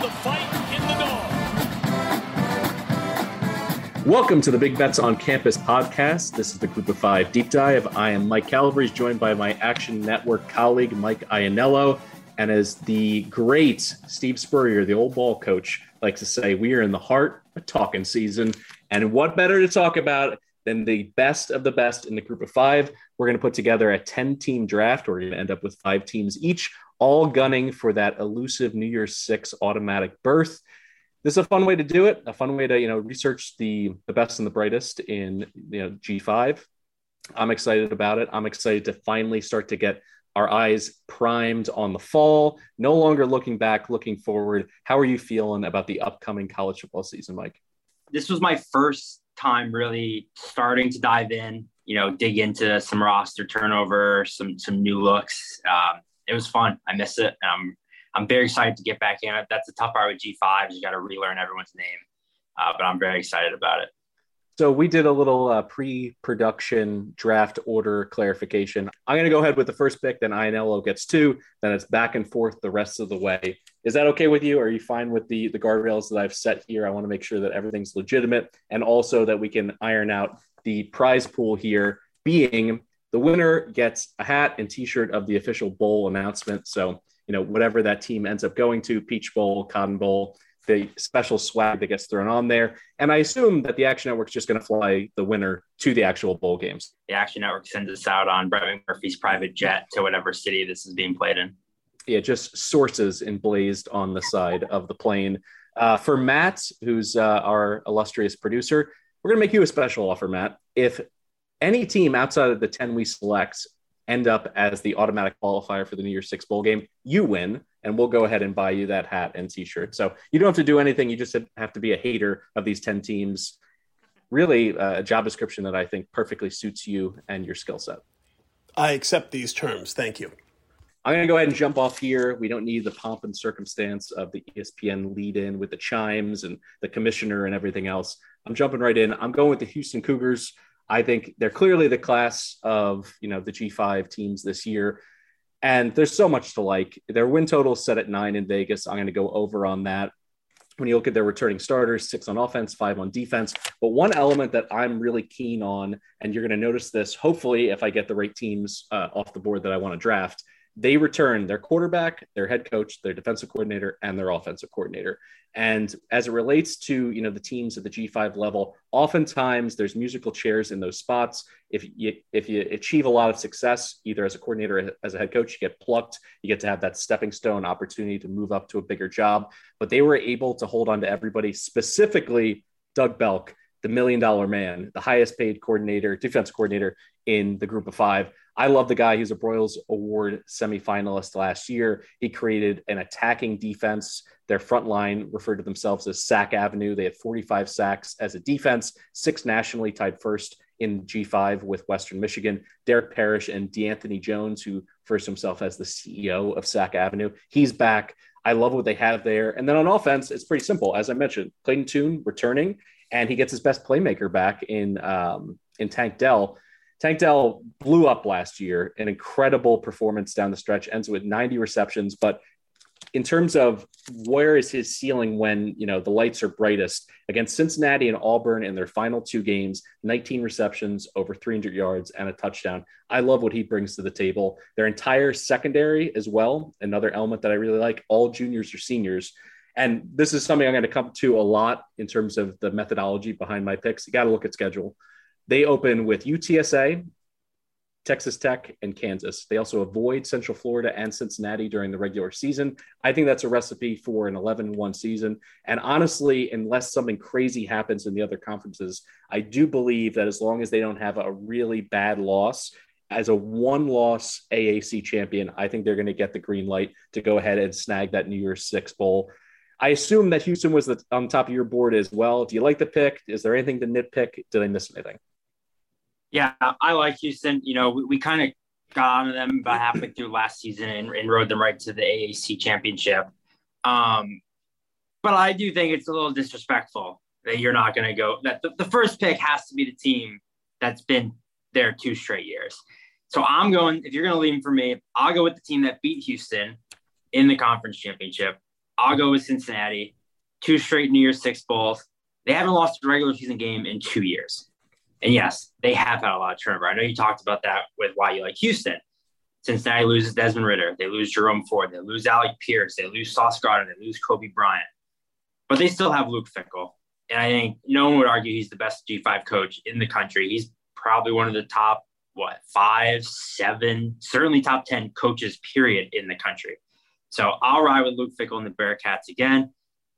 The fight in the dog. Welcome to the Big Bets on Campus podcast. This is the Group of Five deep dive. I am Mike Calabrese, joined by my Action Network colleague Mike Ianniello, and as the great Steve Spurrier, the old ball coach, likes to say, we are in the heart of talking season. And what better to talk about than the best of the best in the Group of Five? We're going to put together a 10 team draft. We're going to end up with five teams each all gunning for that elusive New Year's Six automatic berth. This is a fun way to do it. A fun way to you know research the the best and the brightest in you know G5. I'm excited about it. I'm excited to finally start to get our eyes primed on the fall. No longer looking back, looking forward. How are you feeling about the upcoming college football season, Mike? This was my first time really starting to dive in. You know, dig into some roster turnover, some some new looks. Um, it was fun. I miss it. I'm very excited to get back in it. That's the tough part with G5s. You got to relearn everyone's name, uh, but I'm very excited about it. So we did a little uh, pre-production draft order clarification. I'm going to go ahead with the first pick, then Ianniello gets two, then it's back and forth the rest of the way. Is that okay with you? Are you fine with the the guardrails that I've set here? I want to make sure that everything's legitimate, and also that we can iron out the prize pool here, being the winner gets a hat and t-shirt of the official bowl announcement. So, you know, whatever that team ends up going to, Peach Bowl, Cotton Bowl, the special swag that gets thrown on there. And I assume that the Action Network's just going to fly the winner to the actual bowl games. The Action Network sends us out on Brett Murphy's private jet to whatever city this is being played in. Yeah, just sources emblazed on the side of the plane. Uh, for Matt, who's uh, our illustrious producer, we're going to make you a special offer, Matt. If any team outside of the 10 we select end up as the automatic qualifier for the New Year's Six Bowl game, you win, and we'll go ahead and buy you that hat and t shirt. So you don't have to do anything. You just have to be a hater of these 10 teams. Really, uh, a job description that I think perfectly suits you and your skill set. I accept these terms. Thank you. I'm going to go ahead and jump off here. We don't need the pomp and circumstance of the ESPN lead in with the chimes and the commissioner and everything else. I'm jumping right in. I'm going with the Houston Cougars. I think they're clearly the class of you know the G5 teams this year, and there's so much to like. Their win total set at nine in Vegas. I'm going to go over on that. When you look at their returning starters, six on offense, five on defense. But one element that I'm really keen on, and you're going to notice this, hopefully, if I get the right teams uh, off the board that I want to draft, they return their quarterback, their head coach, their defensive coordinator, and their offensive coordinator. And as it relates to you know the teams at the G5 level, oftentimes there's musical chairs in those spots. If you if you achieve a lot of success, either as a coordinator or as a head coach, you get plucked. You get to have that stepping stone opportunity to move up to a bigger job. But they were able to hold on to everybody, specifically Doug Belk, the million dollar man, the highest paid coordinator, defense coordinator in the group of five. I love the guy. He's a Broyles Award semifinalist last year. He created an attacking defense. Their front line referred to themselves as Sack Avenue. They had 45 sacks as a defense, six nationally tied first in G5 with Western Michigan. Derek Parish and D'Anthony Jones, who first himself as the CEO of Sack Avenue, he's back. I love what they have there. And then on offense, it's pretty simple. As I mentioned, Clayton Tune returning, and he gets his best playmaker back in um, in Tank Dell. Tank Dell blew up last year, an incredible performance down the stretch, ends with 90 receptions. But in terms of where is his ceiling when you know the lights are brightest against Cincinnati and Auburn in their final two games, 19 receptions, over 300 yards, and a touchdown. I love what he brings to the table. Their entire secondary as well, another element that I really like. All juniors or seniors. And this is something I'm going to come to a lot in terms of the methodology behind my picks. You got to look at schedule. They open with UTSA, Texas Tech, and Kansas. They also avoid Central Florida and Cincinnati during the regular season. I think that's a recipe for an 11 1 season. And honestly, unless something crazy happens in the other conferences, I do believe that as long as they don't have a really bad loss, as a one loss AAC champion, I think they're going to get the green light to go ahead and snag that New Year's Six Bowl. I assume that Houston was the, on top of your board as well. Do you like the pick? Is there anything to nitpick? Did I miss anything? Yeah, I like Houston. You know, we, we kind of got onto them about halfway through last season and, and rode them right to the AAC championship. Um, but I do think it's a little disrespectful that you're not going to go. That the, the first pick has to be the team that's been there two straight years. So I'm going. If you're going to leave for me, I'll go with the team that beat Houston in the conference championship. I'll go with Cincinnati. Two straight New Year's Six bowls. They haven't lost a regular season game in two years. And yes, they have had a lot of turnover. I know you talked about that with why you like Houston. Cincinnati loses Desmond Ridder. They lose Jerome Ford. They lose Alec Pierce. They lose Sauce Gardner. They lose Coby Bryant. But they still have Luke Fickell. And I think no one would argue he's the best G5 coach in the country. He's probably one of the top, what, five, seven, certainly top 10 coaches, period, in the country. So I'll ride with Luke Fickell and the Bearcats again.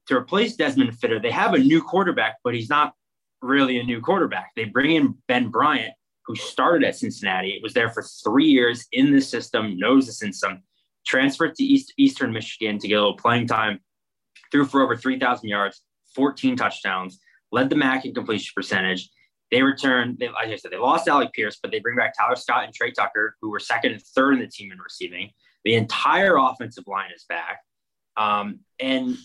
To replace Desmond Ridder, they have a new quarterback, but he's not really a new quarterback. They bring in Ben Bryant, who started at Cincinnati, It was there for three years in the system, knows the system, transferred to East, Eastern Michigan to get a little playing time, threw for over 3,000 yards, 14 touchdowns, led the MAC in completion percentage. They return, they, like I said, they lost Alec Pierce, but they bring back Tyler Scott and Tre Tucker, who were second and third in the team in receiving. The entire offensive line is back. Um, and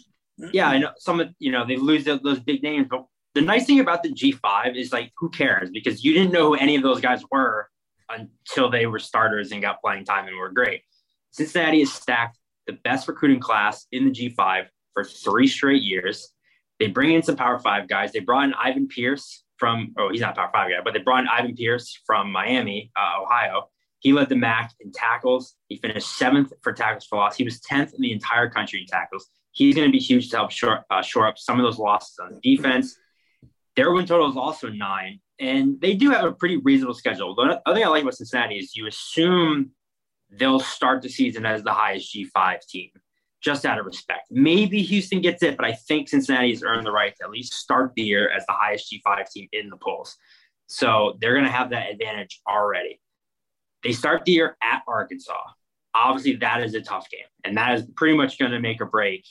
yeah, I know some of, you know, they lose those big names, but the nice thing about the G5 is like, who cares? Because you didn't know who any of those guys were until they were starters and got playing time and were great. Cincinnati has stacked the best recruiting class in the G5 for three straight years. They bring in some Power Five guys. They brought in Ivan Pace from, oh, he's not Power Five guy, but they brought in Ivan Pace from Miami, uh, Ohio. He led the MAC in tackles. He finished seventh for tackles for loss. He was 10th in the entire country in tackles. He's going to be huge to help shore, uh, shore up some of those losses on defense. Their win total is also nine, and they do have a pretty reasonable schedule. The other thing I like about Cincinnati is you assume they'll start the season as the highest G5 team, just out of respect. Maybe Houston gets it, but I think Cincinnati has earned the right to at least start the year as the highest G5 team in the polls. So they're going to have that advantage already. They start the year at Arkansas. Obviously, that is a tough game, and that is pretty much going to make or break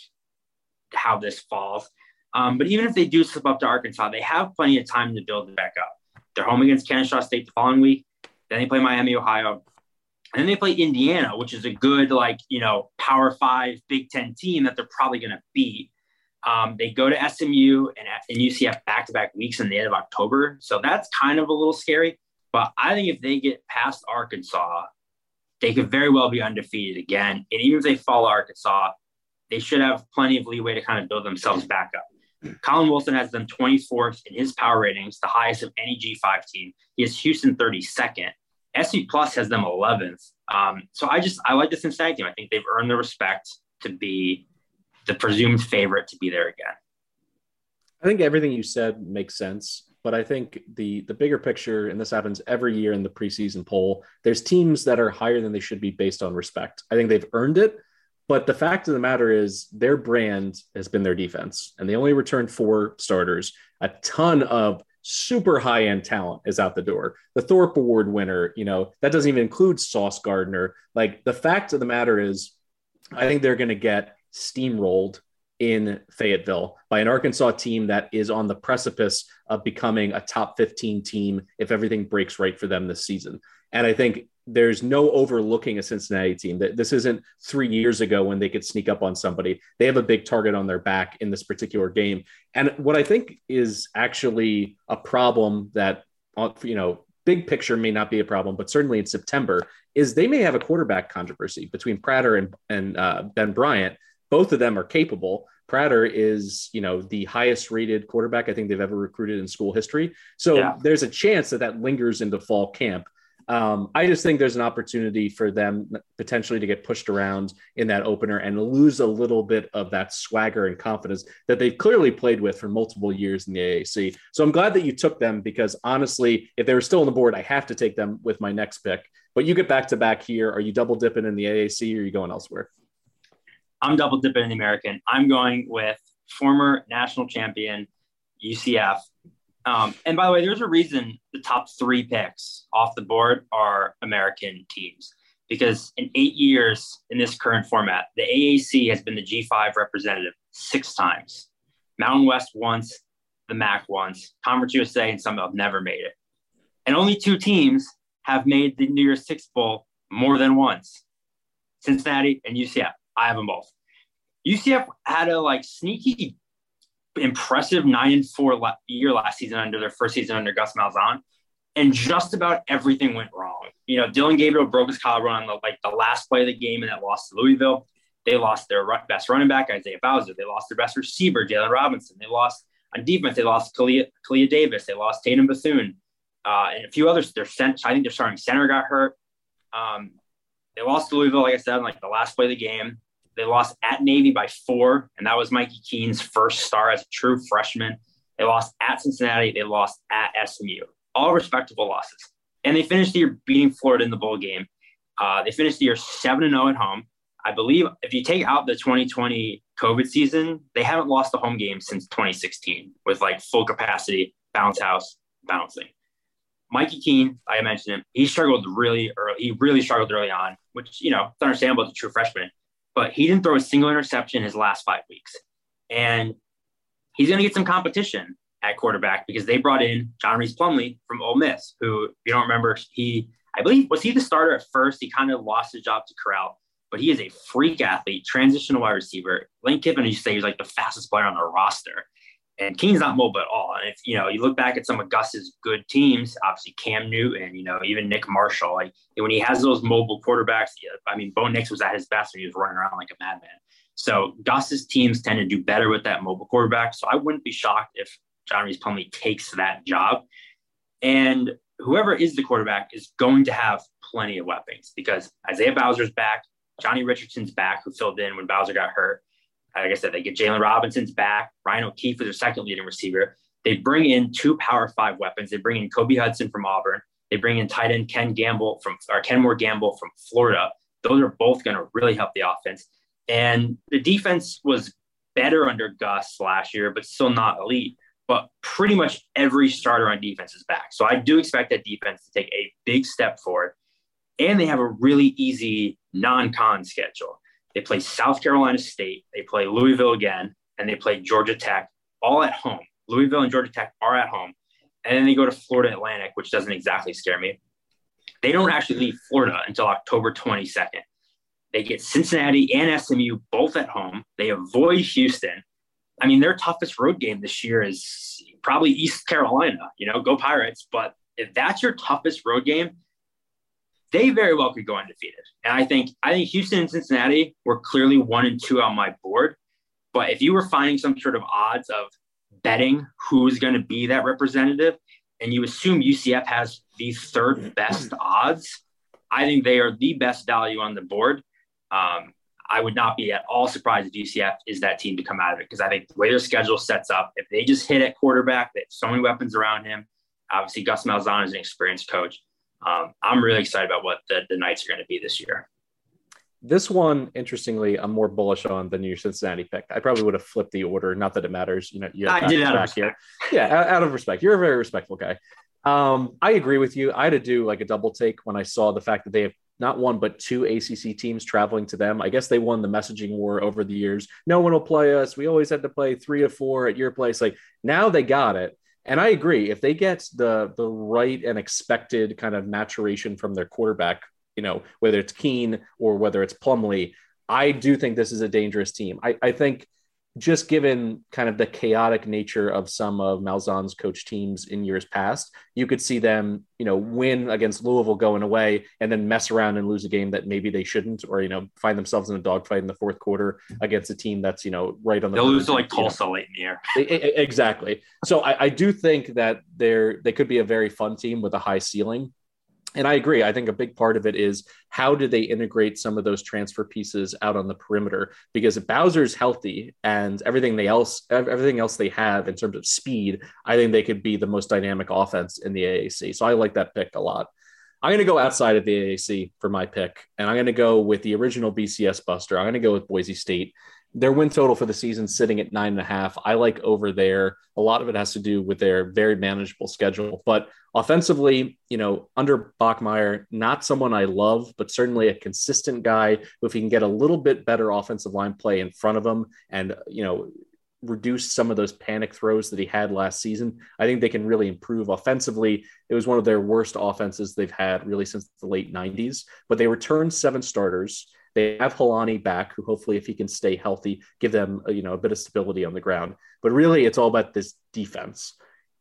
how this falls. Um, but even if they do slip up to Arkansas, they have plenty of time to build it back up. They're home against Kennesaw State the following week. Then they play Miami, Ohio. And then they play Indiana, which is a good, like, you know, Power Five, Big Ten team that they're probably going to beat. Um, they go to SMU and, and UCF back to back weeks in the end of October. So that's kind of a little scary. But I think if they get past Arkansas, they could very well be undefeated again. And even if they fall Arkansas, they should have plenty of leeway to kind of build themselves back up. Collin Wilson has them 24th in his power ratings, the highest of any G5 team. He has Houston 32nd. S&P Plus has them 11th. Um, so I just I like the Cincinnati team. I think they've earned the respect to be the presumed favorite to be there again. I think everything you said makes sense, but I think the the bigger picture, and this happens every year in the preseason poll, there's teams that are higher than they should be based on respect. I think they've earned it, but the fact of the matter is, their brand has been their defense, and they only returned four starters. A ton of super high end talent is out the door. The Thorpe Award winner, you know, that doesn't even include Sauce Gardner. Like the fact of the matter is, I think they're going to get steamrolled in Fayetteville by an Arkansas team that is on the precipice of becoming a top 15 team if everything breaks right for them this season. And I think there's no overlooking a Cincinnati team. That this isn't three years ago when they could sneak up on somebody. They have a big target on their back in this particular game. And what I think is actually a problem that uh, you know big picture may not be a problem, but certainly in September is they may have a quarterback controversy between Prater and and uh, Ben Bryant. Both of them are capable. Prater is, you know, the highest rated quarterback I think they've ever recruited in school history. So yeah. there's a chance that that lingers into fall camp. Um, I just think there's an opportunity for them potentially to get pushed around in that opener and lose a little bit of that swagger and confidence that they've clearly played with for multiple years in the AAC. So I'm glad that you took them because honestly, if they were still on the board, I have to take them with my next pick. But you get back to back here. Are you double dipping in the AAC or are you going elsewhere? I'm double dipping in the American. I'm going with former national champion UCF. Um, and by the way, there's a reason the top three picks off the board are American teams because in eight years in this current format, the AAC has been the G5 representative six times. Mountain West once, the MAC once, Conference USA and some have never made it. And only two teams have made the New Year's Six Bowl more than once Cincinnati and UCF. I have them both. UCF had a like sneaky, impressive nine and four year last season under their first season under Gus Malzahn, and just about everything went wrong. You know, Dillon Gabriel broke his collarbone on the, like the last play of the game, and that lost to Louisville. They lost their best running back, Isaiah Bowser. They lost their best receiver, Jaylon Robinson. They lost on defense. They lost Kalia, Kalia Davis. They lost Tatum Bethune, uh, and a few others. Their cent- I think their starting center got hurt. Um, they lost to Louisville, like I said, on, like the last play of the game. They lost at Navy by four, and that was Mikey Keene's first star as a true freshman. They lost at Cincinnati. They lost at SMU. All respectable losses. And they finished the year beating Florida in the bowl game. Uh, they finished the year 7 0 at home. I believe if you take out the 2020 COVID season, they haven't lost a home game since 2016 with like full capacity, bounce house, bouncing. Mikey Keene, I mentioned him. He struggled really early. He really struggled early on, which you know it's understandable as a true freshman. But he didn't throw a single interception his last five weeks, and he's going to get some competition at quarterback because they brought in John Rhys Plumlee from Ole Miss, who if you don't remember. He, I believe, was he the starter at first? He kind of lost his job to Corral, but he is a freak athlete, transitional wide receiver. Lane Kiffin used to say he's like the fastest player on the roster. And Keene's not mobile at all. And if you know, you look back at some of Gus's good teams, obviously Cam Newton, you know, even Nick Marshall, like when he has those mobile quarterbacks, I mean, Bo Nix was at his best when he was running around like a madman. So Gus's teams tend to do better with that mobile quarterback. So I wouldn't be shocked if John Rhys Plumlee takes that job. And whoever is the quarterback is going to have plenty of weapons because Isaiah Bowser's back, Johnny Richardson's back, who filled in when Bowser got hurt. Like I said, they get Jaylon Robinson's back. Ryan O'Keefe is their second leading receiver. They bring in two power five weapons. They bring in Kobe Hudson from Auburn. They bring in tight end Ken Gamble from or Ken Kemore Gamble from Florida. Those are both going to really help the offense. And the defense was better under Gus last year, but still not elite. But pretty much every starter on defense is back. So I do expect that defense to take a big step forward. And they have a really easy non con schedule. They play South Carolina State, they play Louisville again, and they play Georgia Tech all at home. Louisville and Georgia Tech are at home. And then they go to Florida Atlantic, which doesn't exactly scare me. They don't actually leave Florida until October 22nd. They get Cincinnati and SMU both at home. They avoid Houston. I mean, their toughest road game this year is probably East Carolina. You know, go Pirates. But if that's your toughest road game, they very well could go undefeated. And I think I think Houston and Cincinnati were clearly one and two on my board. But if you were finding some sort of odds of betting who's going to be that representative, and you assume UCF has the third best odds, I think they are the best value on the board. Um, I would not be at all surprised if UCF is that team to come out of it because I think the way their schedule sets up, if they just hit at quarterback, they have so many weapons around him. Obviously, Gus Malzahn is an experienced coach um, I'm really excited about what the, the Knights are going to be this year. This one, interestingly, I'm more bullish on than your Cincinnati pick. I probably would have flipped the order. Not that it matters. You know, you I did out of here. Yeah, out, out of respect. You're a very respectful guy. Um, I agree with you. I had to do like a double take when I saw the fact that they have not one but two ACC teams traveling to them. I guess they won the messaging war over the years. No one will play us. We always had to play three or four at your place. Like now they got it. And I agree. If they get the the right and expected kind of maturation from their quarterback, you know, whether it's Keene or whether it's Plumlee, I do think this is a dangerous team. I, I think just given kind of the chaotic nature of some of Malzahn's coach teams in years past, you could see them, you know, win against Louisville going away and then mess around and lose a game that maybe they shouldn't, or you know, find themselves in a dogfight in the fourth quarter against a team that's you know right on the. They'll lose to like Tulsa know. late in the year. exactly. So I, I do think that they're they could be a very fun team with a high ceiling and I agree. I think a big part of it is how do they integrate some of those transfer pieces out on the perimeter? Because if Bowser's healthy and everything they else everything else they have in terms of speed, I think they could be the most dynamic offense in the AAC. So I like that pick a lot. I'm going to go outside of the AAC for my pick, and I'm going to go with the original BCS Buster. I'm going to go with Boise State. Their win total for the season sitting at nine and a half. I like over there. A lot of it has to do with their very manageable schedule, but offensively, you know, under Bachmeier, not someone I love, but certainly a consistent guy who, if he can get a little bit better offensive line play in front of him and, you know, reduce some of those panic throws that he had last season. I think they can really improve offensively. It was one of their worst offenses they've had really since the late 90s, but they returned seven starters. They have Holani back, who hopefully, if he can stay healthy, give them you know a bit of stability on the ground. But really, it's all about this defense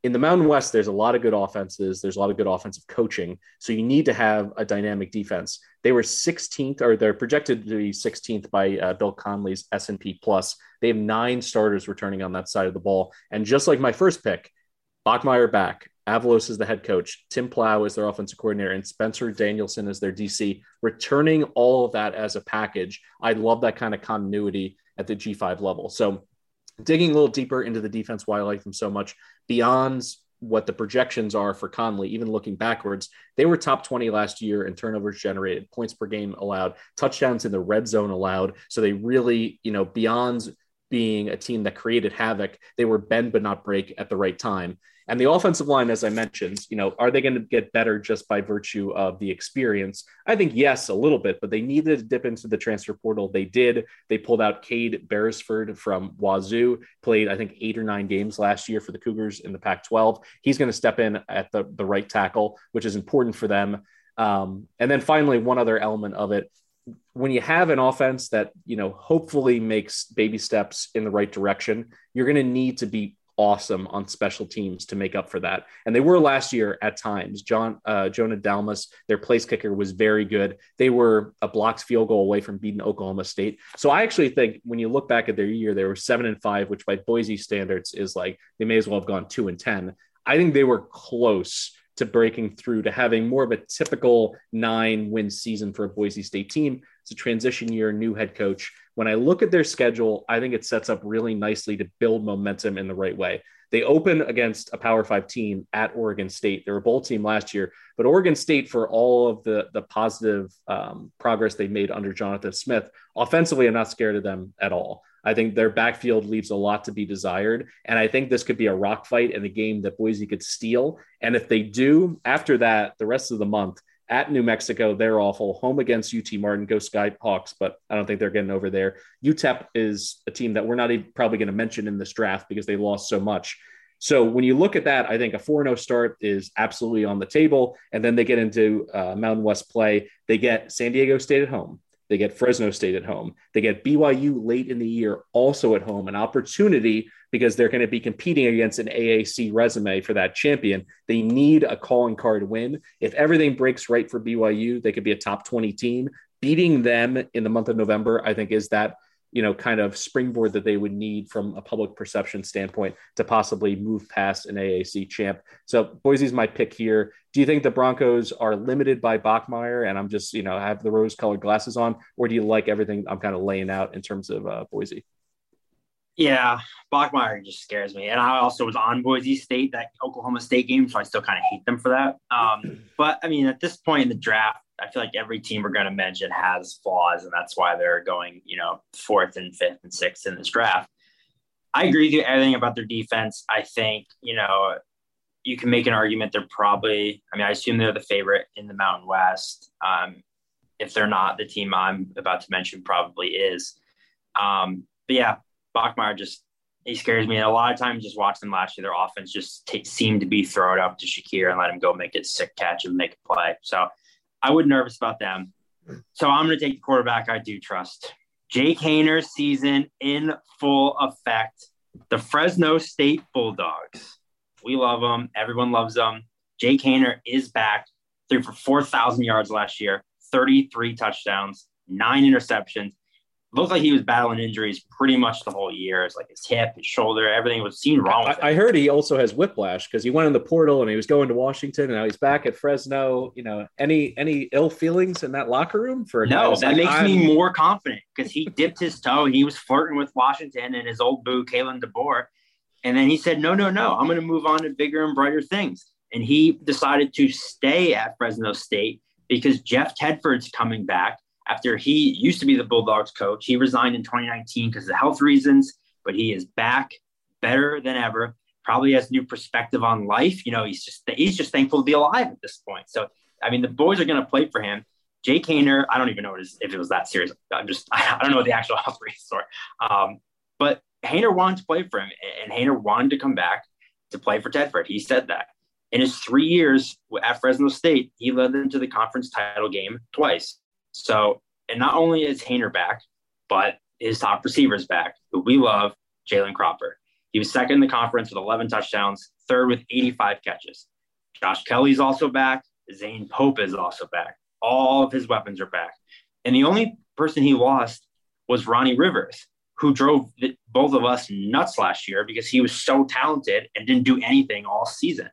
in the Mountain West, there's a lot of good offenses. There's a lot of good offensive coaching. So you need to have a dynamic defense. They were 16th, or they're projected to be 16th by uh, Bill Connelly's S&P Plus. They have nine starters returning on that side of the ball. And just like my first pick, Bachmeier back, Avalos is the head coach, Tim Plough is their offensive coordinator, and Spencer Danielson is their DC. Returning all of that as a package, I love that kind of continuity at the G5 level. So digging a little deeper into the defense, why I like them so much, beyond what the projections are for Connelly, even looking backwards, they were top 20 last year in turnovers generated, points per game allowed, touchdowns in the red zone allowed. So they really, you know, beyond being a team that created havoc, they were bend but not break at the right time. And the offensive line, as I mentioned, you know, are they going to get better just by virtue of the experience? I think yes, a little bit, but they needed to dip into the transfer portal. They did. They pulled out Cade Beresford from Wazoo, played, I think, eight or nine games last year for the Cougars in the Pac 12. He's going to step in at the, the right tackle, which is important for them. Um, and then finally, one other element of it when you have an offense that you know hopefully makes baby steps in the right direction you're going to need to be awesome on special teams to make up for that. And they were last year at times. John uh, Jonah Dalmas, their place kicker, was very good. They were a blocks field goal away from beating Oklahoma State. So I actually think when you look back at their year, they were seven and five, which by Boise standards is like they may as well have gone two and ten. I think they were close to breaking through to having more of a typical nine win season for a Boise State team. It's a transition year, new head coach. When I look at their schedule, I think it sets up really nicely to build momentum in the right way. They open against a Power Five team at Oregon State. They were a bowl team last year, but Oregon State, for all of the the positive um, progress they made under Jonathan Smith, offensively, I'm not scared of them at all. I think their backfield leaves a lot to be desired. And I think this could be a rock fight in a game that Boise could steal. And if they do, after that, the rest of the month at New Mexico, they're awful. Home against UT Martin, go Skyhawks, but I don't think they're getting over there. UTEP is a team that we're not even probably going to mention in this draft because they lost so much. So when you look at that, I think a 4 0 start is absolutely on the table. And then they get into uh, Mountain West play. They get San Diego State at home. They get Fresno State at home. They get BYU late in the year also at home, an opportunity because they're going to be competing against an AAC resume for that champion. They need a calling card win. If everything breaks right for BYU, they could be a top 20 team. Beating them in the month of November, I think, is that you know, kind of springboard that they would need from a public perception standpoint to possibly move past an AAC champ. So Boise's my pick here. Do you think the Broncos are limited by Bachmeier and I'm just, you know, have the rose colored glasses on, or do you like everything I'm kind of laying out in terms of uh, Boise? Yeah, Bachmeier just scares me. And I also was on Boise State, that Oklahoma State game, so I still kind of hate them for that. Um, but I mean, at this point in the draft, I feel like every team we're going to mention has flaws, and that's why they're going, you know, fourth and fifth and sixth in this draft. I agree with you everything about their defense. I think, you know, you can make an argument they're probably, I mean, I assume they're the favorite in the Mountain West. Um, if they're not, the team I'm about to mention probably is. Um, but yeah, Bachmeier just, he scares me. And a lot of times, just watching them last year, their offense just t- seemed to be thrown up to Shakir and let him go make it sick catch and make a play. So I would nervous about them. So I'm going to take the quarterback I do trust. Jake Haener's season in full effect. The Fresno State Bulldogs. We love them. Everyone loves them. Jake Haener is back. Threw for 4,000 yards last year, 33 touchdowns, nine interceptions looked like he was battling injuries pretty much the whole year. It's like his hip, his shoulder, everything was seen wrong. I, I, heard he also has whiplash because he went in the portal and he was going to Washington and now he's back at Fresno. You know, any any ill feelings in that locker room for no? That like, makes I'm... me more confident because he dipped his toe. He was flirting with Washington and his old boo, Kalen DeBoer, and then he said, "No, no, no, I'm going to move on to bigger and brighter things." And he decided to stay at Fresno State because Jeff Tedford's coming back after he used to be the Bulldogs coach. He resigned in 2019 because of health reasons, but he is back better than ever. Probably has new perspective on life. You know, he's just he's just thankful to be alive at this point. So, I mean, the boys are going to play for him. Jay Haener, I don't even know if it was that serious. I'm just I don't know the actual health reasons are. Um, but Haener wanted to play for him, and Haener wanted to come back to play for Tedford. He said that. In his three years at Fresno State, he led them to the conference title game twice. So, and not only is Haener back, but his top receivers back, who we love, Jalen Cropper. He was second in the conference with 11 touchdowns, third with 85 catches. Josh Kelly's also back. Zane Pope is also back. All of his weapons are back. And the only person he lost was Ronnie Rivers, who drove the, both of us nuts last year because he was so talented and didn't do anything all season.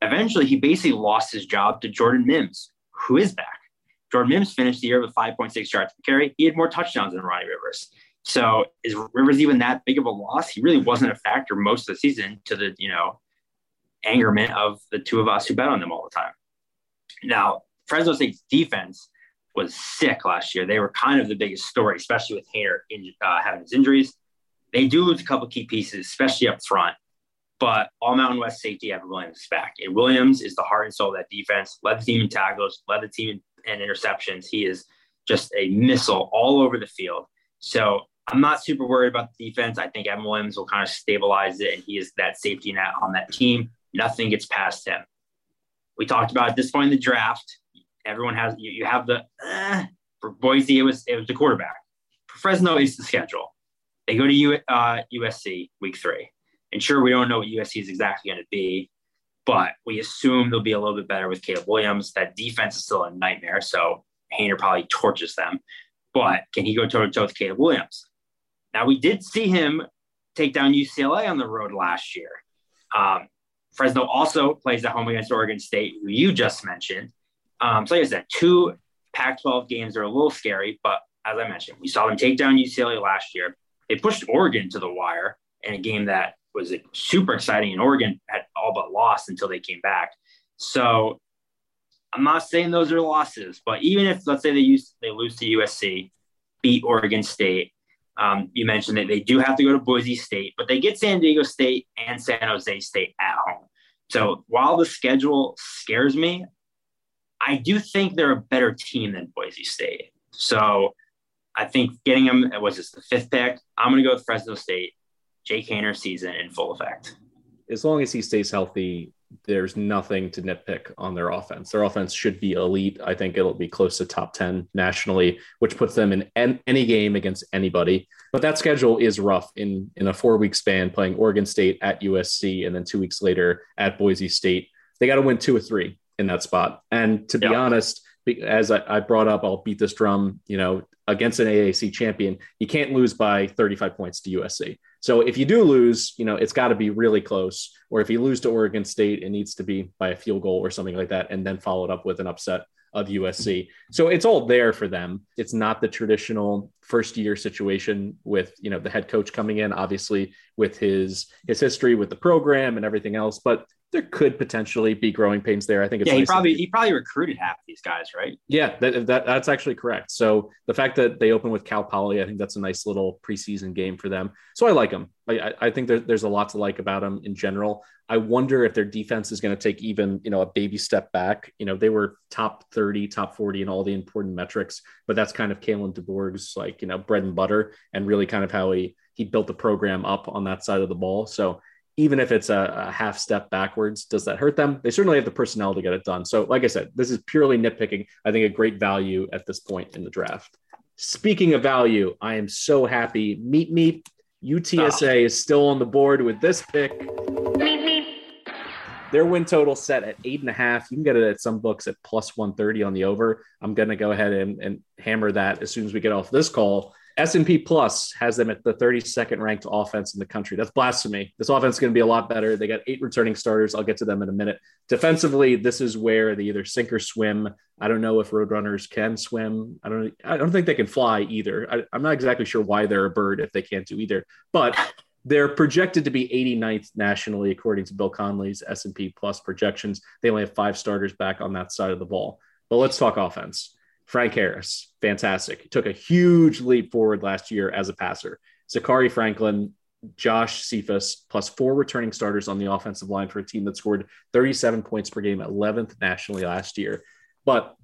Eventually, he basically lost his job to Jordan Mims, who is back. Jordan Mims finished the year with 5.6 yards per carry. He had more touchdowns than Ronnie Rivers. So is Rivers even that big of a loss? He really wasn't a factor most of the season to the, you know, angerment of the two of us who bet on them all the time. Now, Fresno State's defense was sick last year. They were kind of the biggest story, especially with Haener in, uh, having his injuries. They do lose a couple key pieces, especially up front. But all Mountain West safety Evan Williams is back. And Williams is the heart and soul of that defense. Led the team in tackles, led the team in, in interceptions. He is just a missile all over the field. So I'm not super worried about the defense. I think Evan Williams will kind of stabilize it, and he is that safety net on that team. Nothing gets past him. We talked about at this point in the draft, everyone has you, you have the uh, for Boise it was it was the quarterback. For Fresno it's the schedule. They go to U, uh, USC week three, and sure we don't know what USC is exactly going to be, but we assume they'll be a little bit better with Caleb Williams. That defense is still a nightmare, so Haener probably torches them. But can he go toe to toe with Caleb Williams? Now we did see him take down UCLA on the road last year. Um, Fresno also plays at home against Oregon State, who you just mentioned. Um, so like I said, two Pac-12 games are a little scary, but as I mentioned, we saw them take down UCLA last year. They pushed Oregon to the wire in a game that was super exciting, and Oregon had but lost until they came back. So I'm not saying those are losses, but even if let's say they use they lose to USC, beat Oregon State, um, you mentioned that they do have to go to Boise State, but they get San Diego State and San Jose State at home. So while the schedule scares me, I do think they're a better team than Boise State. So I think getting them was just the fifth pick. I'm going to go with Fresno State. Jake Haener season in full effect. As long as he stays healthy, there's nothing to nitpick on their offense. Their offense should be elite. I think it'll be close to top 10 nationally, which puts them in en- any game against anybody. But that schedule is rough in, in a four week span, playing Oregon State at USC and then two weeks later at Boise State. They got to win two or three in that spot. And to be yeah. honest, as I, I, brought up, I'll beat this drum, you know, against an AAC champion, you can't lose by 35 points to USC. So if you do lose, you know, it's got to be really close. Or if you lose to Oregon State, it needs to be by a field goal or something like that, and then followed up with an upset of USC. So it's all there for them. It's not the traditional first year situation with, you know, the head coach coming in, obviously with his his history with the program and everything else, but there could potentially be growing pains there. I think it's yeah. Nice he probably he probably recruited half these guys, right? Yeah, that, that, that's actually correct. So the fact that they open with Cal Poly, I think that's a nice little preseason game for them. So I like them. I, I think there, there's a lot to like about them in general. I wonder if their defense is going to take even you know a baby step back. You know they were top 30, top 40 in all the important metrics, but that's kind of Kalen DeBoer's like you know bread and butter, and really kind of how he he built the program up on that side of the ball. So even if it's a, a, half step backwards, does that hurt them? They certainly have the personnel to get it done. So, like I said, this is purely nitpicking. I think a great value at this point in the draft. Speaking of value, I am so happy. Meet me. UTSA oh. Ah. is still on the board with this pick. Meet me. Their win total set at eight and a half. You can get it at some books at plus 130 on the over. I'm going to go ahead and, and hammer that as soon as we get off this call. S&P Plus has them at the 32nd ranked offense in the country. That's blasphemy. This offense is going to be a lot better. They got eight returning starters. I'll get to them in a minute. Defensively, this is where they either sink or swim. I don't know if Roadrunners can swim. I don't. I don't think they can fly either. I, I'm not exactly sure why they're a bird if they can't do either. But they're projected to be 89th nationally according to Bill Connelly's S&P Plus projections. They only have five starters back on that side of the ball. But let's talk offense. Frank Harris, fantastic. Took a huge leap forward last year as a passer. Zakhari Franklin, Josh Cephus, plus four returning starters on the offensive line for a team that scored 37 points per game, 11th nationally last year. But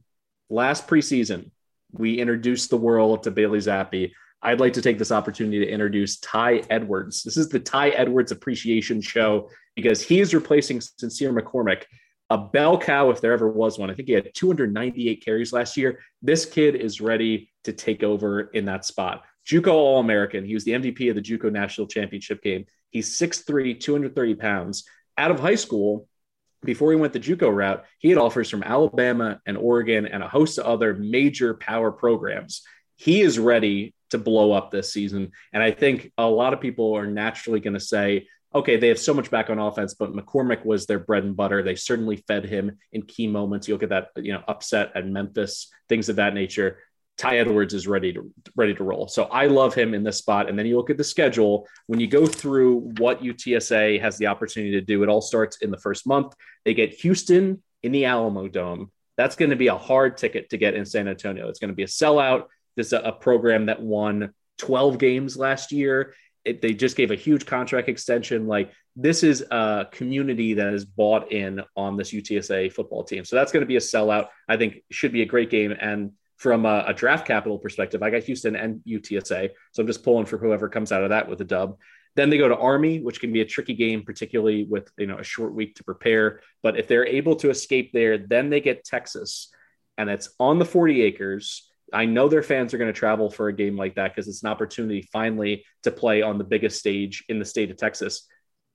last preseason, we introduced the world to Bailey Zappe. I'd like to take this opportunity to introduce Ty Edwards. This is the Ty Edwards Appreciation Show because he is replacing Sincere McCormick, a bell cow if there ever was one. I think he had 298 carries last year. This kid is ready to take over in that spot. JUCO All American. He was the MVP of the JUCO National Championship game. He's 6'3, 230 pounds. Out of high school, before he went the JUCO route, he had offers from Alabama and Oregon and a host of other major power programs. He is ready to blow up this season. And I think a lot of people are naturally going to say, okay, they have so much back on offense, but McCormick was their bread and butter. They certainly fed him in key moments. You'll get that, you know, upset at Memphis, things of that nature. Ty Edwards is ready to ready to roll. So I love him in this spot. And then you look at the schedule. When you go through what UTSA has the opportunity to do, it all starts in the first month. They get Houston in the Alamo Dome. That's going to be a hard ticket to get in San Antonio. It's going to be a sellout. This is a program that won 12 games last year. It, they just gave a huge contract extension. Like this is a community that is bought in on this UTSA football team. So that's going to be a sellout. I think should be a great game. And from a, a, draft capital perspective, I got Houston and UTSA. So I'm just pulling for whoever comes out of that with a dub. Then they go to Army, which can be a tricky game, particularly with you know a short week to prepare. But if they're able to escape there, then they get Texas, and it's on the 40 acres. I know their fans are going to travel for a game like that because it's an opportunity finally to play on the biggest stage in the state of Texas.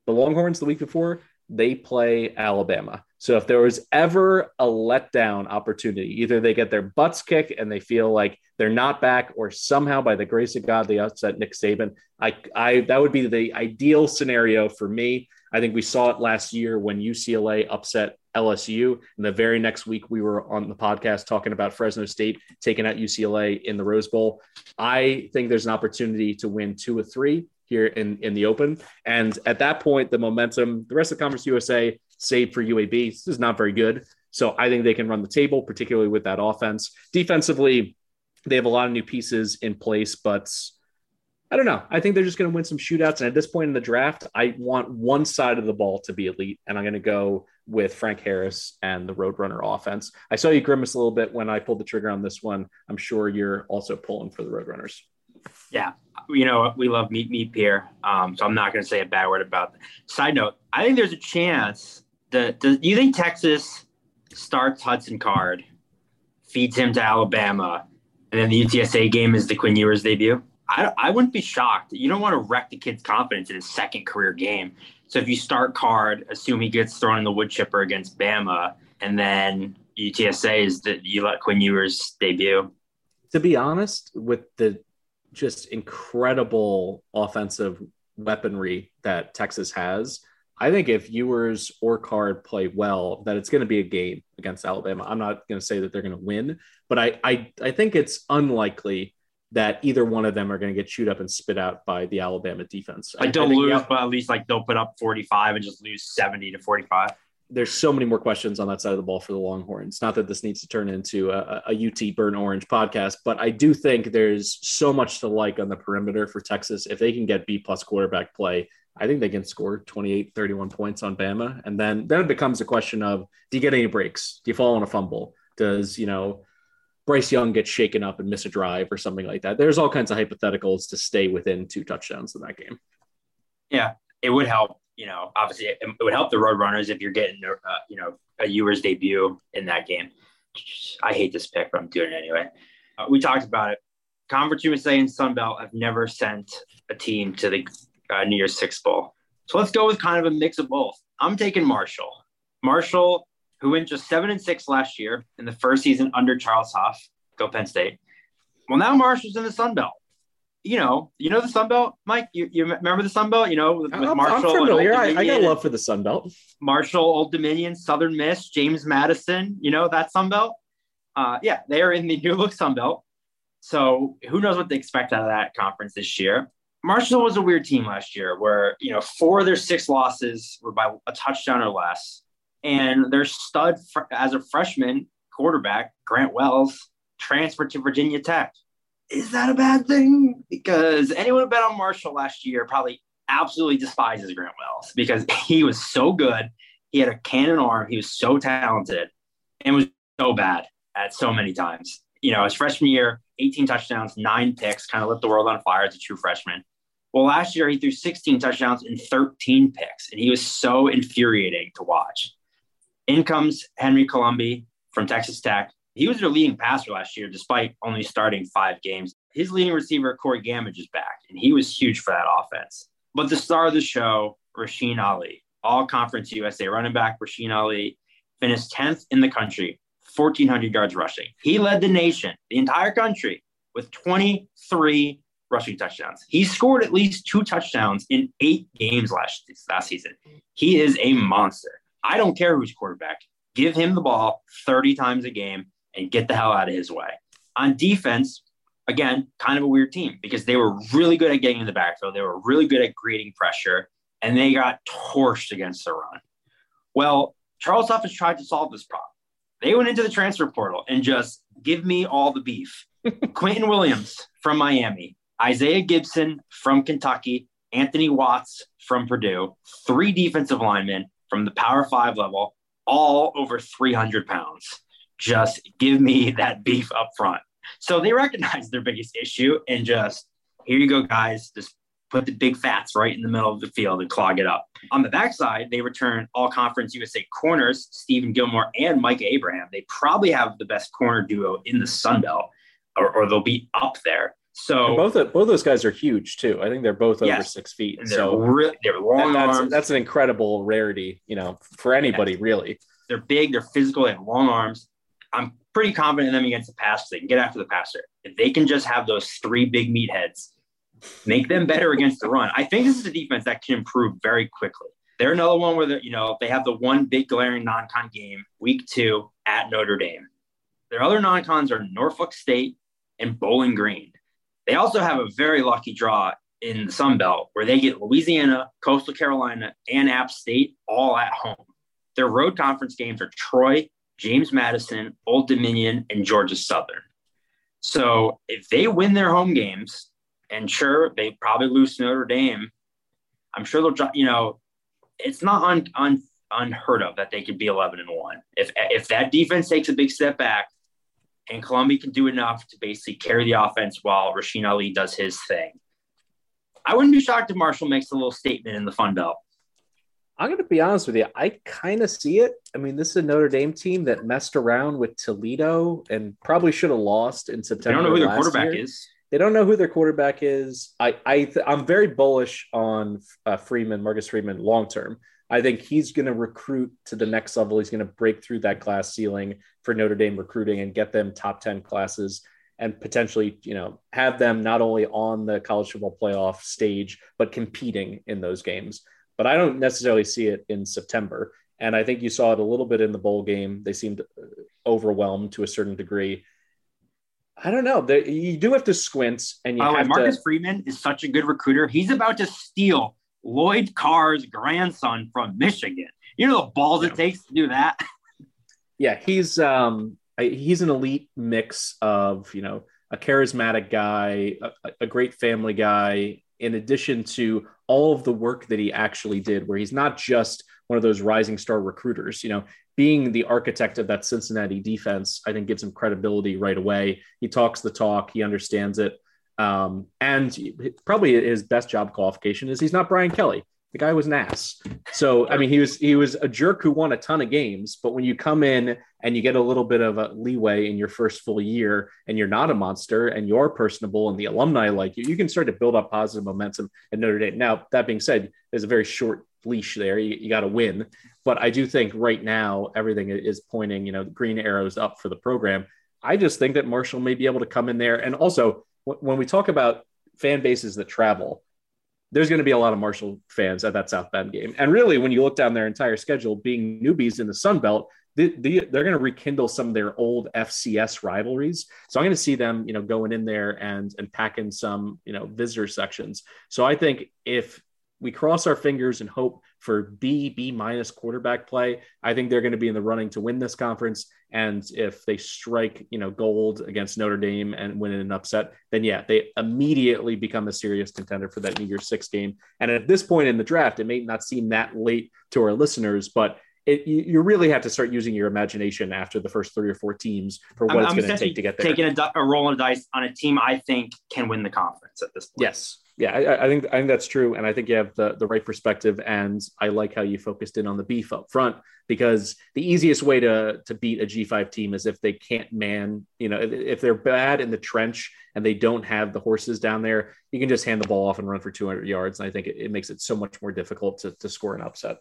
The Longhorns the week before they play Alabama. So if there was ever a letdown opportunity, either they get their butts kicked and they feel like they're not back, or somehow by the grace of God they upset Nick Saban. I, I that would be the ideal scenario for me. I think we saw it last year when UCLA upset LSU. And the very next week, we were on the podcast talking about Fresno State taking out UCLA in the Rose Bowl. I think there's an opportunity to win two or three here in, in the open. And at that point, the momentum, the rest of Conference USA, save for UAB, this is not very good. So I think they can run the table, particularly with that offense. Defensively, they have a lot of new pieces in place, but I don't know. I think they're just going to win some shootouts. And at this point in the draft, I want one side of the ball to be elite. And I'm going to go with Frank Harris and the Roadrunner offense. I saw you grimace a little bit when I pulled the trigger on this one. I'm sure you're also pulling for the Roadrunners. Yeah, you know we love meat meat here, um, so I'm not going to say a bad word about. That. Side note: I think there's a chance that. Do you think Texas starts Hudson Card, feeds him to Alabama, and then the UTSA game is the Quinn Ewers debut? I, I wouldn't be shocked. You don't want to wreck the kid's confidence in his second career game. So if you start Card, assume he gets thrown in the wood chipper against Bama, and then UTSA is that you let Quinn Ewers debut. To be honest, with the just incredible offensive weaponry that Texas has. I think if Ewers or Card play well, that it's going to be a game against Alabama. I'm not going to say that they're going to win, but I, I I think it's unlikely that either one of them are going to get chewed up and spit out by the Alabama defense. I, don't lose, but at least like they'll put up 45 and just lose 70 to 45 there's so many more questions on that side of the ball for the Longhorns. Not that this needs to turn into a, a UT Burn Orange podcast, but I do think there's so much to like on the perimeter for Texas. If they can get B plus quarterback play, I think they can score 28, 31 points on Bama. And then, then it becomes a question of do you get any breaks? Do you fall on a fumble? Does, you know, Bryce Young gets shaken up and miss a drive or something like that? There's all kinds of hypotheticals to stay within two touchdowns in that game. Yeah, it would help you know, obviously it, would help the Roadrunners if you're getting, uh, you know, a Ewers debut in that game. I hate this pick, but I'm doing it anyway. Uh, we talked about it. Conference USA and Sun Belt have never sent a team to the uh, New Year's Six Bowl. So let's go with kind of a mix of both. I'm taking Marshall. Marshall, who went just seven and six last year in the first season under Charles Huff, go Penn State. Well, now Marshall's in the Sun Belt you know, you know the Sun Belt, Mike. You, you remember the Sun Belt? You know, with, with Marshall. I'm familiar. I, I, got love for the Sun Belt. Marshall, Old Dominion, Southern Miss, James Madison. You know that Sun Belt. Uh, yeah, they are in the new look Sun Belt. So who knows what they expect out of that conference this year? Marshall was a weird team last year, where you know four of their six losses were by a touchdown or less, and their stud fr- as a freshman, quarterback, Grant Wells, transferred to Virginia Tech. Is that a bad thing? Because anyone who bet on Marshall last year probably absolutely despises Grant Wells because he was so good. He had a cannon arm. He was so talented and was so bad at so many times. You know, his freshman year, 18 touchdowns, nine picks, kind of lit the world on fire as a true freshman. Well, last year he threw 16 touchdowns and 13 picks, and he was so infuriating to watch. In comes Henry Colombi from Texas Tech. He was their leading passer last year, despite only starting five games. His leading receiver, Corey Gammage, is back, and he was huge for that offense. But the star of the show, Rasheen Ali, all conference USA running back, Rasheen Ali, finished 10th in the country, 1,400 yards rushing. He led the nation, the entire country, with 23 rushing touchdowns. He scored at least two touchdowns in eight games last, last season. He is a monster. I don't care who's quarterback. Give him the ball 30 times a game and get the hell out of his way. On defense, again, kind of a weird team because they were really good at getting in the backfield. They were really good at creating pressure, and they got torched against the run. Well, Charles Huff has tried to solve this problem. They went into the transfer portal and just give me all the beef. Quentin Williams from Miami, Isaiah Gibson from Kentucky, Anthony Watts from Purdue, three defensive linemen from the Power Five level, all over 300 pounds. Just give me that beef up front. So they recognize their biggest issue and just here you go, guys. Just put the big fats right in the middle of the field and clog it up. On the backside, they return all conference USA corners, Stephen Gilmore and Micah Abraham. They probably have the best corner duo in the Sun Belt, or, or they'll be up there. So and both of, both those guys are huge too. I think they're both over six feet. they're so re- they're long that, that's, arms. That's an incredible rarity, you know, for anybody yes. really. They're big. They're physical. They have long arms. I'm pretty confident in them against the pass. They can get after the passer. If they can just have those three big meatheads, make them better against the run. I think this is a defense that can improve very quickly. They're another one where you know they have the one big glaring non-con game week two at Notre Dame. Their other non-cons are Norfolk State and Bowling Green. They also have a very lucky draw in the Sun Belt where they get Louisiana, Coastal Carolina, and App State all at home. Their road conference games are Troy, James Madison, Old Dominion, and Georgia Southern. So if they win their home games, and sure, they probably lose Notre Dame, I'm sure they'll, you know, it's not un, un, unheard of that they could be 11 and 1. If, if that defense takes a big step back, and Colombi can do enough to basically carry the offense while Rasheen Ali does his thing. I wouldn't be shocked if Marshall makes a little statement in the Fun Belt. I'm going to be honest with you. I kind of see it. I mean, this is a Notre Dame team that messed around with Toledo and probably should have lost in September. They don't know who their quarterback year. is. They don't know who their quarterback is. I, I, th- I'm very bullish on uh, Freeman, Marcus Freeman, long term. I think he's going to recruit to the next level. He's going to break through that glass ceiling for Notre Dame recruiting and get them top 10 classes and potentially, you know, have them not only on the college football playoff stage, but competing in those games. But I don't necessarily see it in September. And I think you saw it a little bit in the bowl game. They seemed uh, overwhelmed to a certain degree. I don't know. you do have to squint, and you oh, have Marcus to... Freeman is such a good recruiter. He's about to steal Lloyd Carr's grandson from Michigan. You know the balls yeah. it takes to do that. Yeah, he's um he's an elite mix of you know a charismatic guy, a, a great family guy, in addition to all of the work that he actually did, where he's not just one of those rising star recruiters. You know, being the architect of that Cincinnati defense, I think gives him credibility right away. He talks the talk, he understands it. Um, and probably his best job qualification is he's not Brian Kelly. The guy was an ass. So I mean, he was he was a jerk who won a ton of games. But when you come in and you get a little bit of a leeway in your first full year, and you're not a monster, and you're personable, and the alumni like you, you can start to build up positive momentum at Notre Dame. Now that being said, there's a very short leash there. You, you got to win. But I do think right now everything is pointing, you know, green arrows up for the program. I just think that Marshall may be able to come in there and also when we talk about fan bases that travel, there's going to be a lot of Marshall fans at that South Bend game. And really, when you look down their entire schedule, being newbies in the Sun Belt, the, the, they're going to rekindle some of their old FCS rivalries. So I'm going to see them, you know, going in there and and packing some, you know, visitor sections. So I think if we cross our fingers and hope for B, B minus quarterback play. I think they're going to be in the running to win this conference. And if they strike, you know, gold against Notre Dame and win in an upset, then yeah, they immediately become a serious contender for that New Year's Six game. And at this point in the draft, it may not seem that late to our listeners, but it, you really have to start using your imagination after the first three or four teams for what I'm, it's going to take to get there. Taking a, a roll of dice on a team I think can win the conference at this point. Yes, yeah, I, I, think I think that's true, and I think you have the the right perspective. And I like how you focused in on the beef up front because the easiest way to to beat a G five team is if they can't man. You know, if, if they're bad in the trench and they don't have the horses down there, you can just hand the ball off and run for 200 yards. And I think it, it makes it so much more difficult to to score an upset.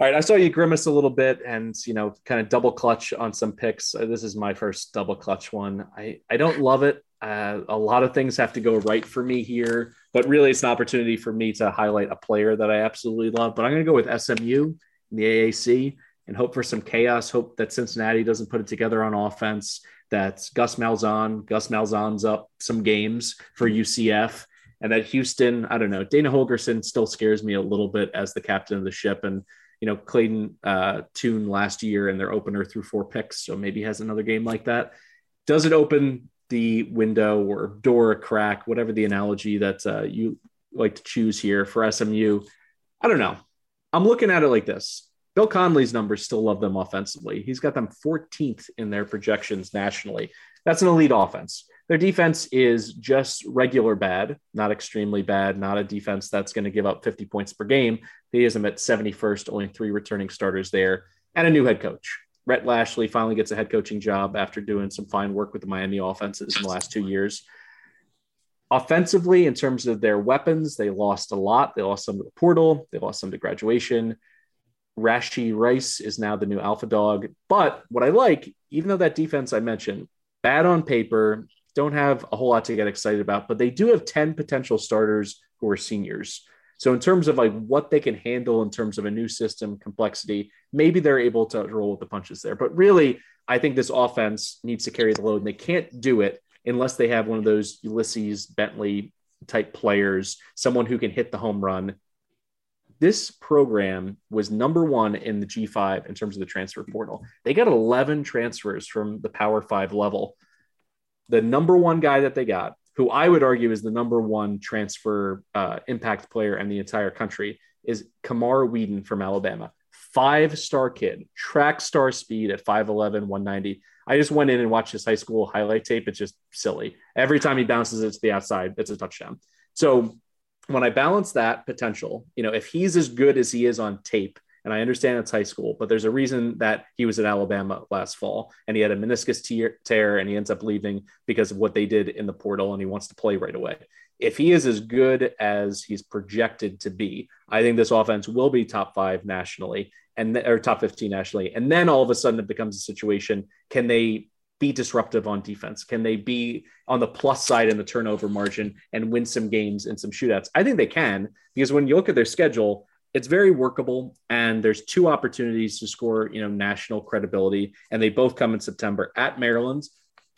All right, I saw you grimace a little bit and you know kind of double clutch on some picks. Uh, this is my first double clutch one. I I don't love it. Uh, a lot of things have to go right for me here, but really it's an opportunity for me to highlight a player that I absolutely love. But I'm going to go with SMU in the AAC and hope for some chaos. Hope that Cincinnati doesn't put it together on offense. That Gus Malzahn, Gus Malzahn's up some games for UCF, and that Houston. I don't know. Dana Holgorsen still scares me a little bit as the captain of the ship, and you know, Clayton uh, Tune last year and their opener through four picks. So maybe has another game like that. Does it open the window or door a crack, whatever the analogy that uh, you like to choose here for SMU? I don't know. I'm looking at it like this. Bill Connelly's numbers still love them offensively. He's got them 14th in their projections nationally. That's an elite offense. Their defense is just regular bad, not extremely bad, not a defense that's going to give up 50 points per game. They has them at 71st, only three returning starters there, and a new head coach. Rhett Lashlee finally gets a head coaching job after doing some fine work with the Miami offenses in the last two years. Offensively, in terms of their weapons, they lost a lot. They lost some to the portal, they lost some to graduation. Rashee Rice is now the new alpha dog. But what I like, even though that defense I mentioned, bad on paper, don't have a whole lot to get excited about, but they do have 10 potential starters who are seniors. So in terms of like what they can handle in terms of a new system complexity, maybe they're able to roll with the punches there. But really, I think this offense needs to carry the load, and they can't do it unless they have one of those Ulysses Bentley type players, someone who can hit the home run. This program was number one in the G5 in terms of the transfer portal. They got 11 transfers from the Power Five level the number one guy that they got, who I would argue is the number one transfer uh, impact player in the entire country, is Camar Wheaton from Alabama. Five star kid, track star speed at 5'11, 190. I just went in and watched his high school highlight tape. It's just silly. Every time he bounces it to the outside, it's a touchdown. So when I balance that potential, you know, if he's as good as he is on tape, and I understand it's high school, but there's a reason that he was at Alabama last fall and he had a meniscus tear and he ends up leaving because of what they did in the portal and he wants to play right away. If he is as good as he's projected to be, I think this offense will be top five nationally and or top 15 nationally. And then all of a sudden it becomes a situation can they be disruptive on defense? Can they be on the plus side in the turnover margin and win some games and some shootouts? I think they can because when you look at their schedule, it's very workable and there's two opportunities to score you know national credibility and they both come in september at maryland.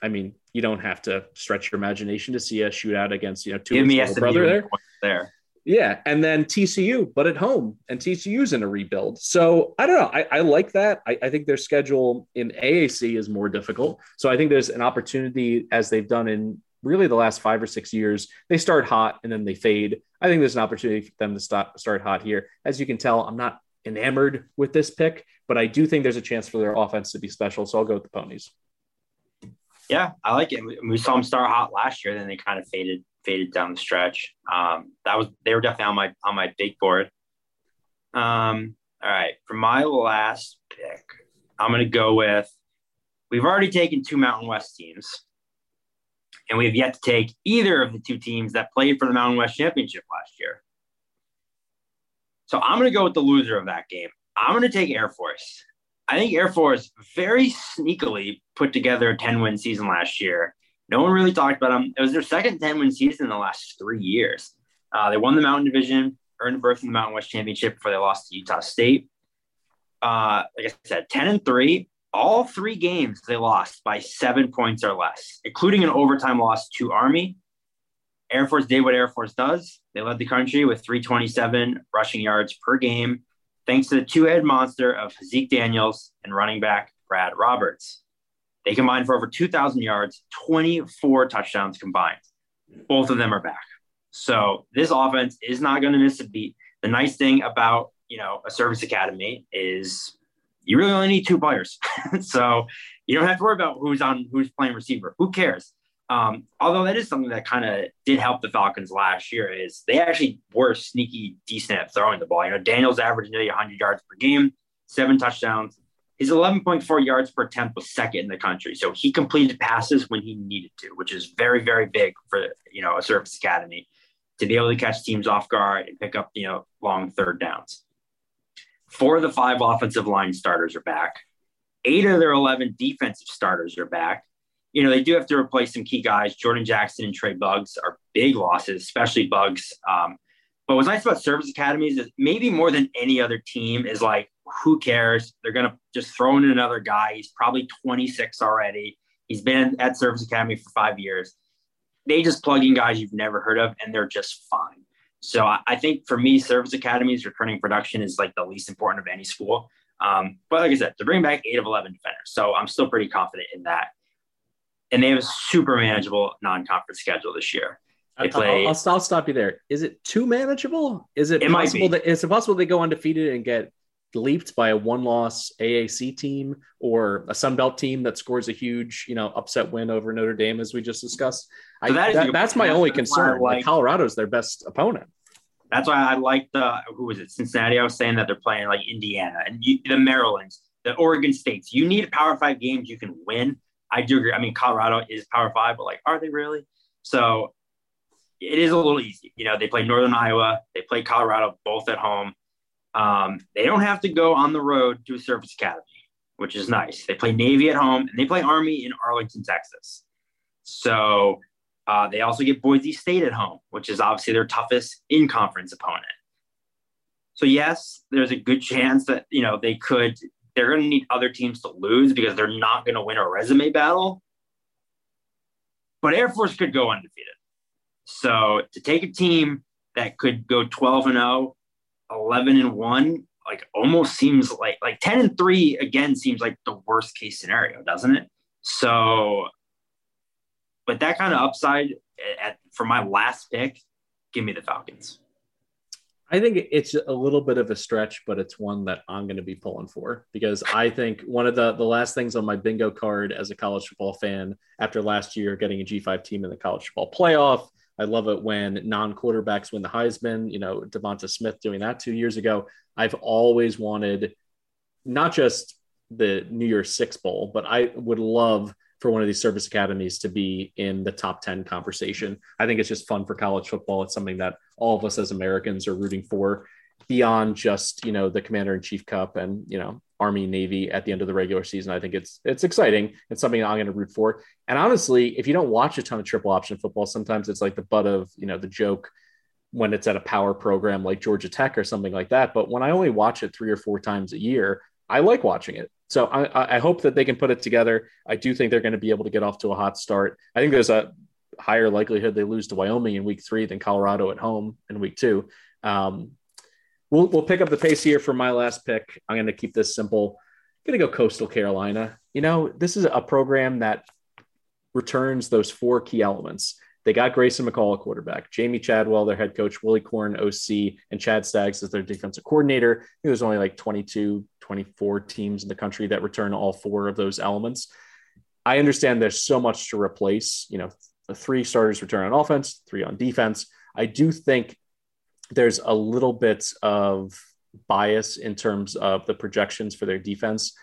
I mean you don't have to stretch your imagination to see a shootout against you know two brother there. there. Yeah and then tcu but at home and tcu's in a rebuild. So i don't know i, I like that. I, I think their schedule in aac is more difficult. So i think there's an opportunity as they've done in really the last five or six years. They start hot and then they fade. I think there's an opportunity for them to start start hot here. As you can tell, I'm not enamored with this pick, but I do think there's a chance for their offense to be special. So I'll go with the ponies. Yeah, I like it. We saw them start hot last year, then they kind of faded faded down the stretch. Um, that was they were definitely on my on my big board. Um, all right, for my last pick, I'm going to go with. We've already taken two Mountain West teams and we have yet to take either of the two teams that played for the Mountain West Championship last year. So I'm going to go with the loser of that game. I'm going to take Air Force. I think Air Force very sneakily put together a 10 win season last year. No one really talked about them. It was their second 10 win season in the last three years. Uh, they won the Mountain Division, earned a berth in the Mountain West Championship before they lost to Utah State. Uh, like I said, 10 and 3, all three games they lost by seven points or less, including an overtime loss to Army. Air Force did what Air Force does. They led the country with 327 rushing yards per game, thanks to the two head monster of Zeke Daniels and running back Brad Roberts. They combined for over 2,000 yards, 24 touchdowns combined. Both of them are back. So this offense is not going to miss a beat. The nice thing about you know a service academy is you really only need two players, so you don't have to worry about who's on who's playing receiver. Who cares? Um, although that is something that kind of did help the Falcons last year is they actually were sneaky decent at throwing the ball. You know, Daniels averaged nearly 100 yards per game, seven touchdowns. His 11.4 yards per attempt was second in the country. So he completed passes when he needed to, which is very, very big for, you know, a service academy to be able to catch teams off guard and pick up, you know, long third downs. Four of the five offensive line starters are back. Eight of their 11 defensive starters are back you know, they do have to replace some key guys. Jordan Jackson and Trey Bugs are big losses, especially Bugs. Um, but what's nice about service academies is maybe more than any other team is like, who cares? They're going to just throw in another guy. He's probably 26 already. He's been at service academy for five years. They just plug in guys you've never heard of, and they're just fine. So I, I think for me, service academies returning production is like the least important of any school. Um, but like I said, to bring back eight of 11 defenders. So I'm still pretty confident in that and they have a super manageable non-conference schedule this year. They play. I'll, I'll, stop you there. Is it too manageable? Is it, it possible that is it possible they go undefeated and get leaped by a one-loss AAC team or a Sun Belt team that scores a huge, you know, upset win over Notre Dame, as we just discussed? So I, that that's my only concern. Like, like Colorado's their best opponent. That's why I like the who was it Cincinnati. I was saying that they're playing like Indiana and you, the Marylands, the Oregon States. You need Power Five games you can win I do agree. I mean, Colorado is Power Five, but like, are they really? So it is a little easy. You know, they play Northern Iowa, they play Colorado both at home. Um, they don't have to go on the road to a service academy, which is nice. They play Navy at home and they play Army in Arlington, Texas. So uh, they also get Boise State at home, which is obviously their toughest in conference opponent. So yes, there's a good chance that you know they could they're going to need other teams to lose because they're not going to win a resume battle. But Air Force could go undefeated. So to take a team that could go 12 and 0, 11 and 1, like almost seems like like 10 and 3 again seems like the worst case scenario, doesn't it? So but that kind of upside eh, at, for my last pick, give me the Falcons. I think it's a little bit of a stretch, but it's one that I'm going to be pulling for because I think one of the the last things on my bingo card as a college football fan after last year getting a G5 team in the college football playoff. I love it when non-quarterbacks win the Heisman. You know, Devonta Smith doing that two years ago. I've always wanted not just the New Year's Six Bowl, but I would love for one of these service academies to be in the top 10 conversation. I think it's just fun for college football. It's something that all of us as Americans are rooting for beyond just, you know, the commander in chief cup and, you know, Army Navy at the end of the regular season. I think it's it's exciting. It's something I'm going to root for. And honestly, if you don't watch a ton of triple option football, sometimes it's like the butt of, you know, the joke when it's at a power program like Georgia Tech or something like that. But when I only watch it three or four times a year, I like watching it. So I, I hope that they can put it together. I do think they're going to be able to get off to a hot start. I think there's a higher likelihood they lose to Wyoming in week three than Colorado at home in week two. Um, we'll, we'll pick up the pace here for my last pick. I'm going to keep this simple. I'm going to go Coastal Carolina. You know, this is a program that returns those four key elements. They got Grayson McCall, quarterback, Jamey Chadwell, their head coach, Willy Korn, OC, and Chad Staggs as their defensive coordinator. I think there's only like 22, 24 teams in the country that return all four of those elements. I understand there's so much to replace, you know, three starters return on offense, three on defense. I do think there's a little bit of bias in terms of the projections for their defense.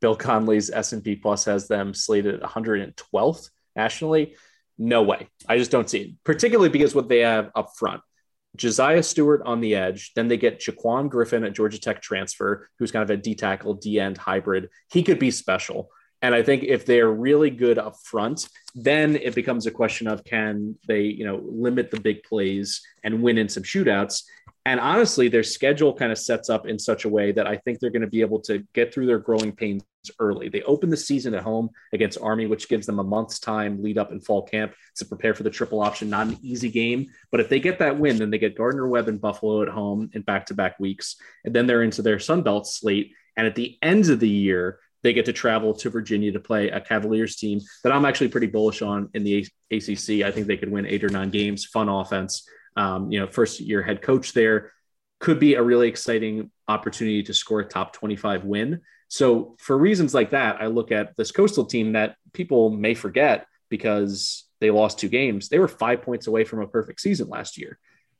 Bill Connelly's S&P Plus has them slated 112th nationally. No way. I just don't see it, particularly because what they have up front. Josiah Stewart on the edge. Then they get Jaquan Griffin at Georgia Tech transfer, who's kind of a D tackle, D end hybrid. He could be special. And I think if they're really good up front, then it becomes a question of can they, you know, limit the big plays and win in some shootouts. And honestly, their schedule kind of sets up in such a way that I think they're going to be able to get through their growing pains early. They open the season at home against Army, which gives them a month's time lead up in fall camp to prepare for the triple option. Not an easy game, but if they get that win, then they get Gardner Webb and Buffalo at home in back to back weeks. And then they're into their Sun Belt slate. And at the end of the year, they get to travel to Virginia to play a Cavaliers team that I'm actually pretty bullish on in the ACC. I think they could win eight or nine games, fun offense um, you know, first year head coach there, could be a really exciting opportunity to score a top 25 win. So for reasons like that, I look at this coastal team that people may forget because they lost two games. They were five points away from a perfect season last year.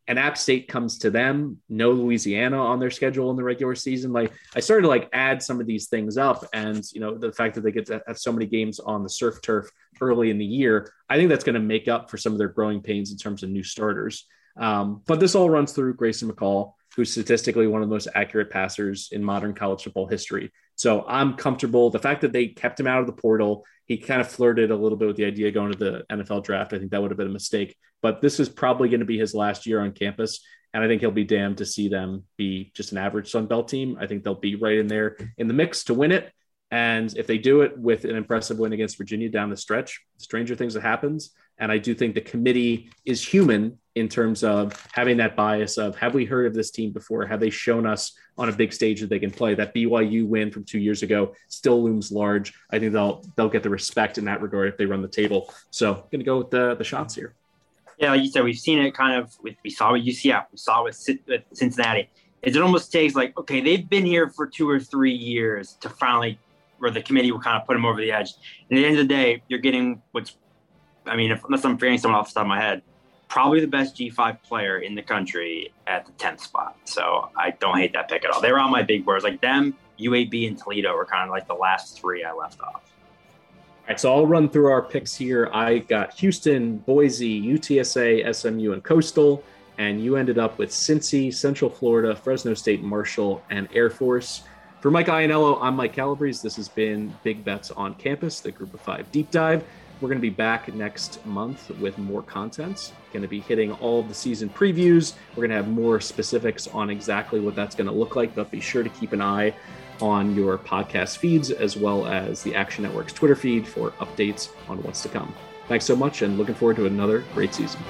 And App State comes to them, no Louisiana on their schedule in the regular season. Like I started to like add some of these things up, and you know the fact that they get to have so many games on the surf turf early in the year, I think that's going to make up for some of their growing pains in terms of new starters. Um, but this all runs through Grayson McCall, who's statistically one of the most accurate passers in modern college football history. So I'm comfortable. The fact that they kept him out of the portal, he kind of flirted a little bit with the idea going to the NFL draft. I think that would have been a mistake. But this is probably going to be his last year on campus. And I think he'll be damned to see them be just an average Sun Belt team. I think they'll be right in there in the mix to win it. And if they do it with an impressive win against Virginia down the stretch, stranger things that happens. And I do think the committee is human in terms of having that bias of have we heard of this team before? Have they shown us on a big stage that they can play? That BYU win from two years ago still looms large. I think they'll they'll get the respect in that regard if they run the table. So I'm gonna go with the the Chants here. Yeah, like you said, we've seen it kind of with we saw with UCF, we saw with, with Cincinnati. It almost takes like okay, they've been here for two or three years to finally where the committee will kind of put them over the edge. And at the end of the day, you're getting what's I mean, if, unless I'm forgetting someone off the top of my head, probably the best G5 player in the country at the 10th spot. So I don't hate that pick at all. They were on my big boards. Like them, UAB, and Toledo were kind of like the last three I left off. All right, so I'll run through our picks here. I got Houston, Boise, UTSA, SMU, and Coastal. And you ended up with Cincy, Central Florida, Fresno State, Marshall, and Air Force. For Mike Ianniello, I'm Mike Calabrese. This has been Big Bets on Campus, the Group of Five Deep Dive. We're going to be back next month with more content. Going to be hitting all of the season previews. We're going to have more specifics on exactly what that's going to look like, but be sure to keep an eye on your podcast feeds as well as the Action Network's Twitter feed for updates on what's to come. Thanks so much and looking forward to another great season.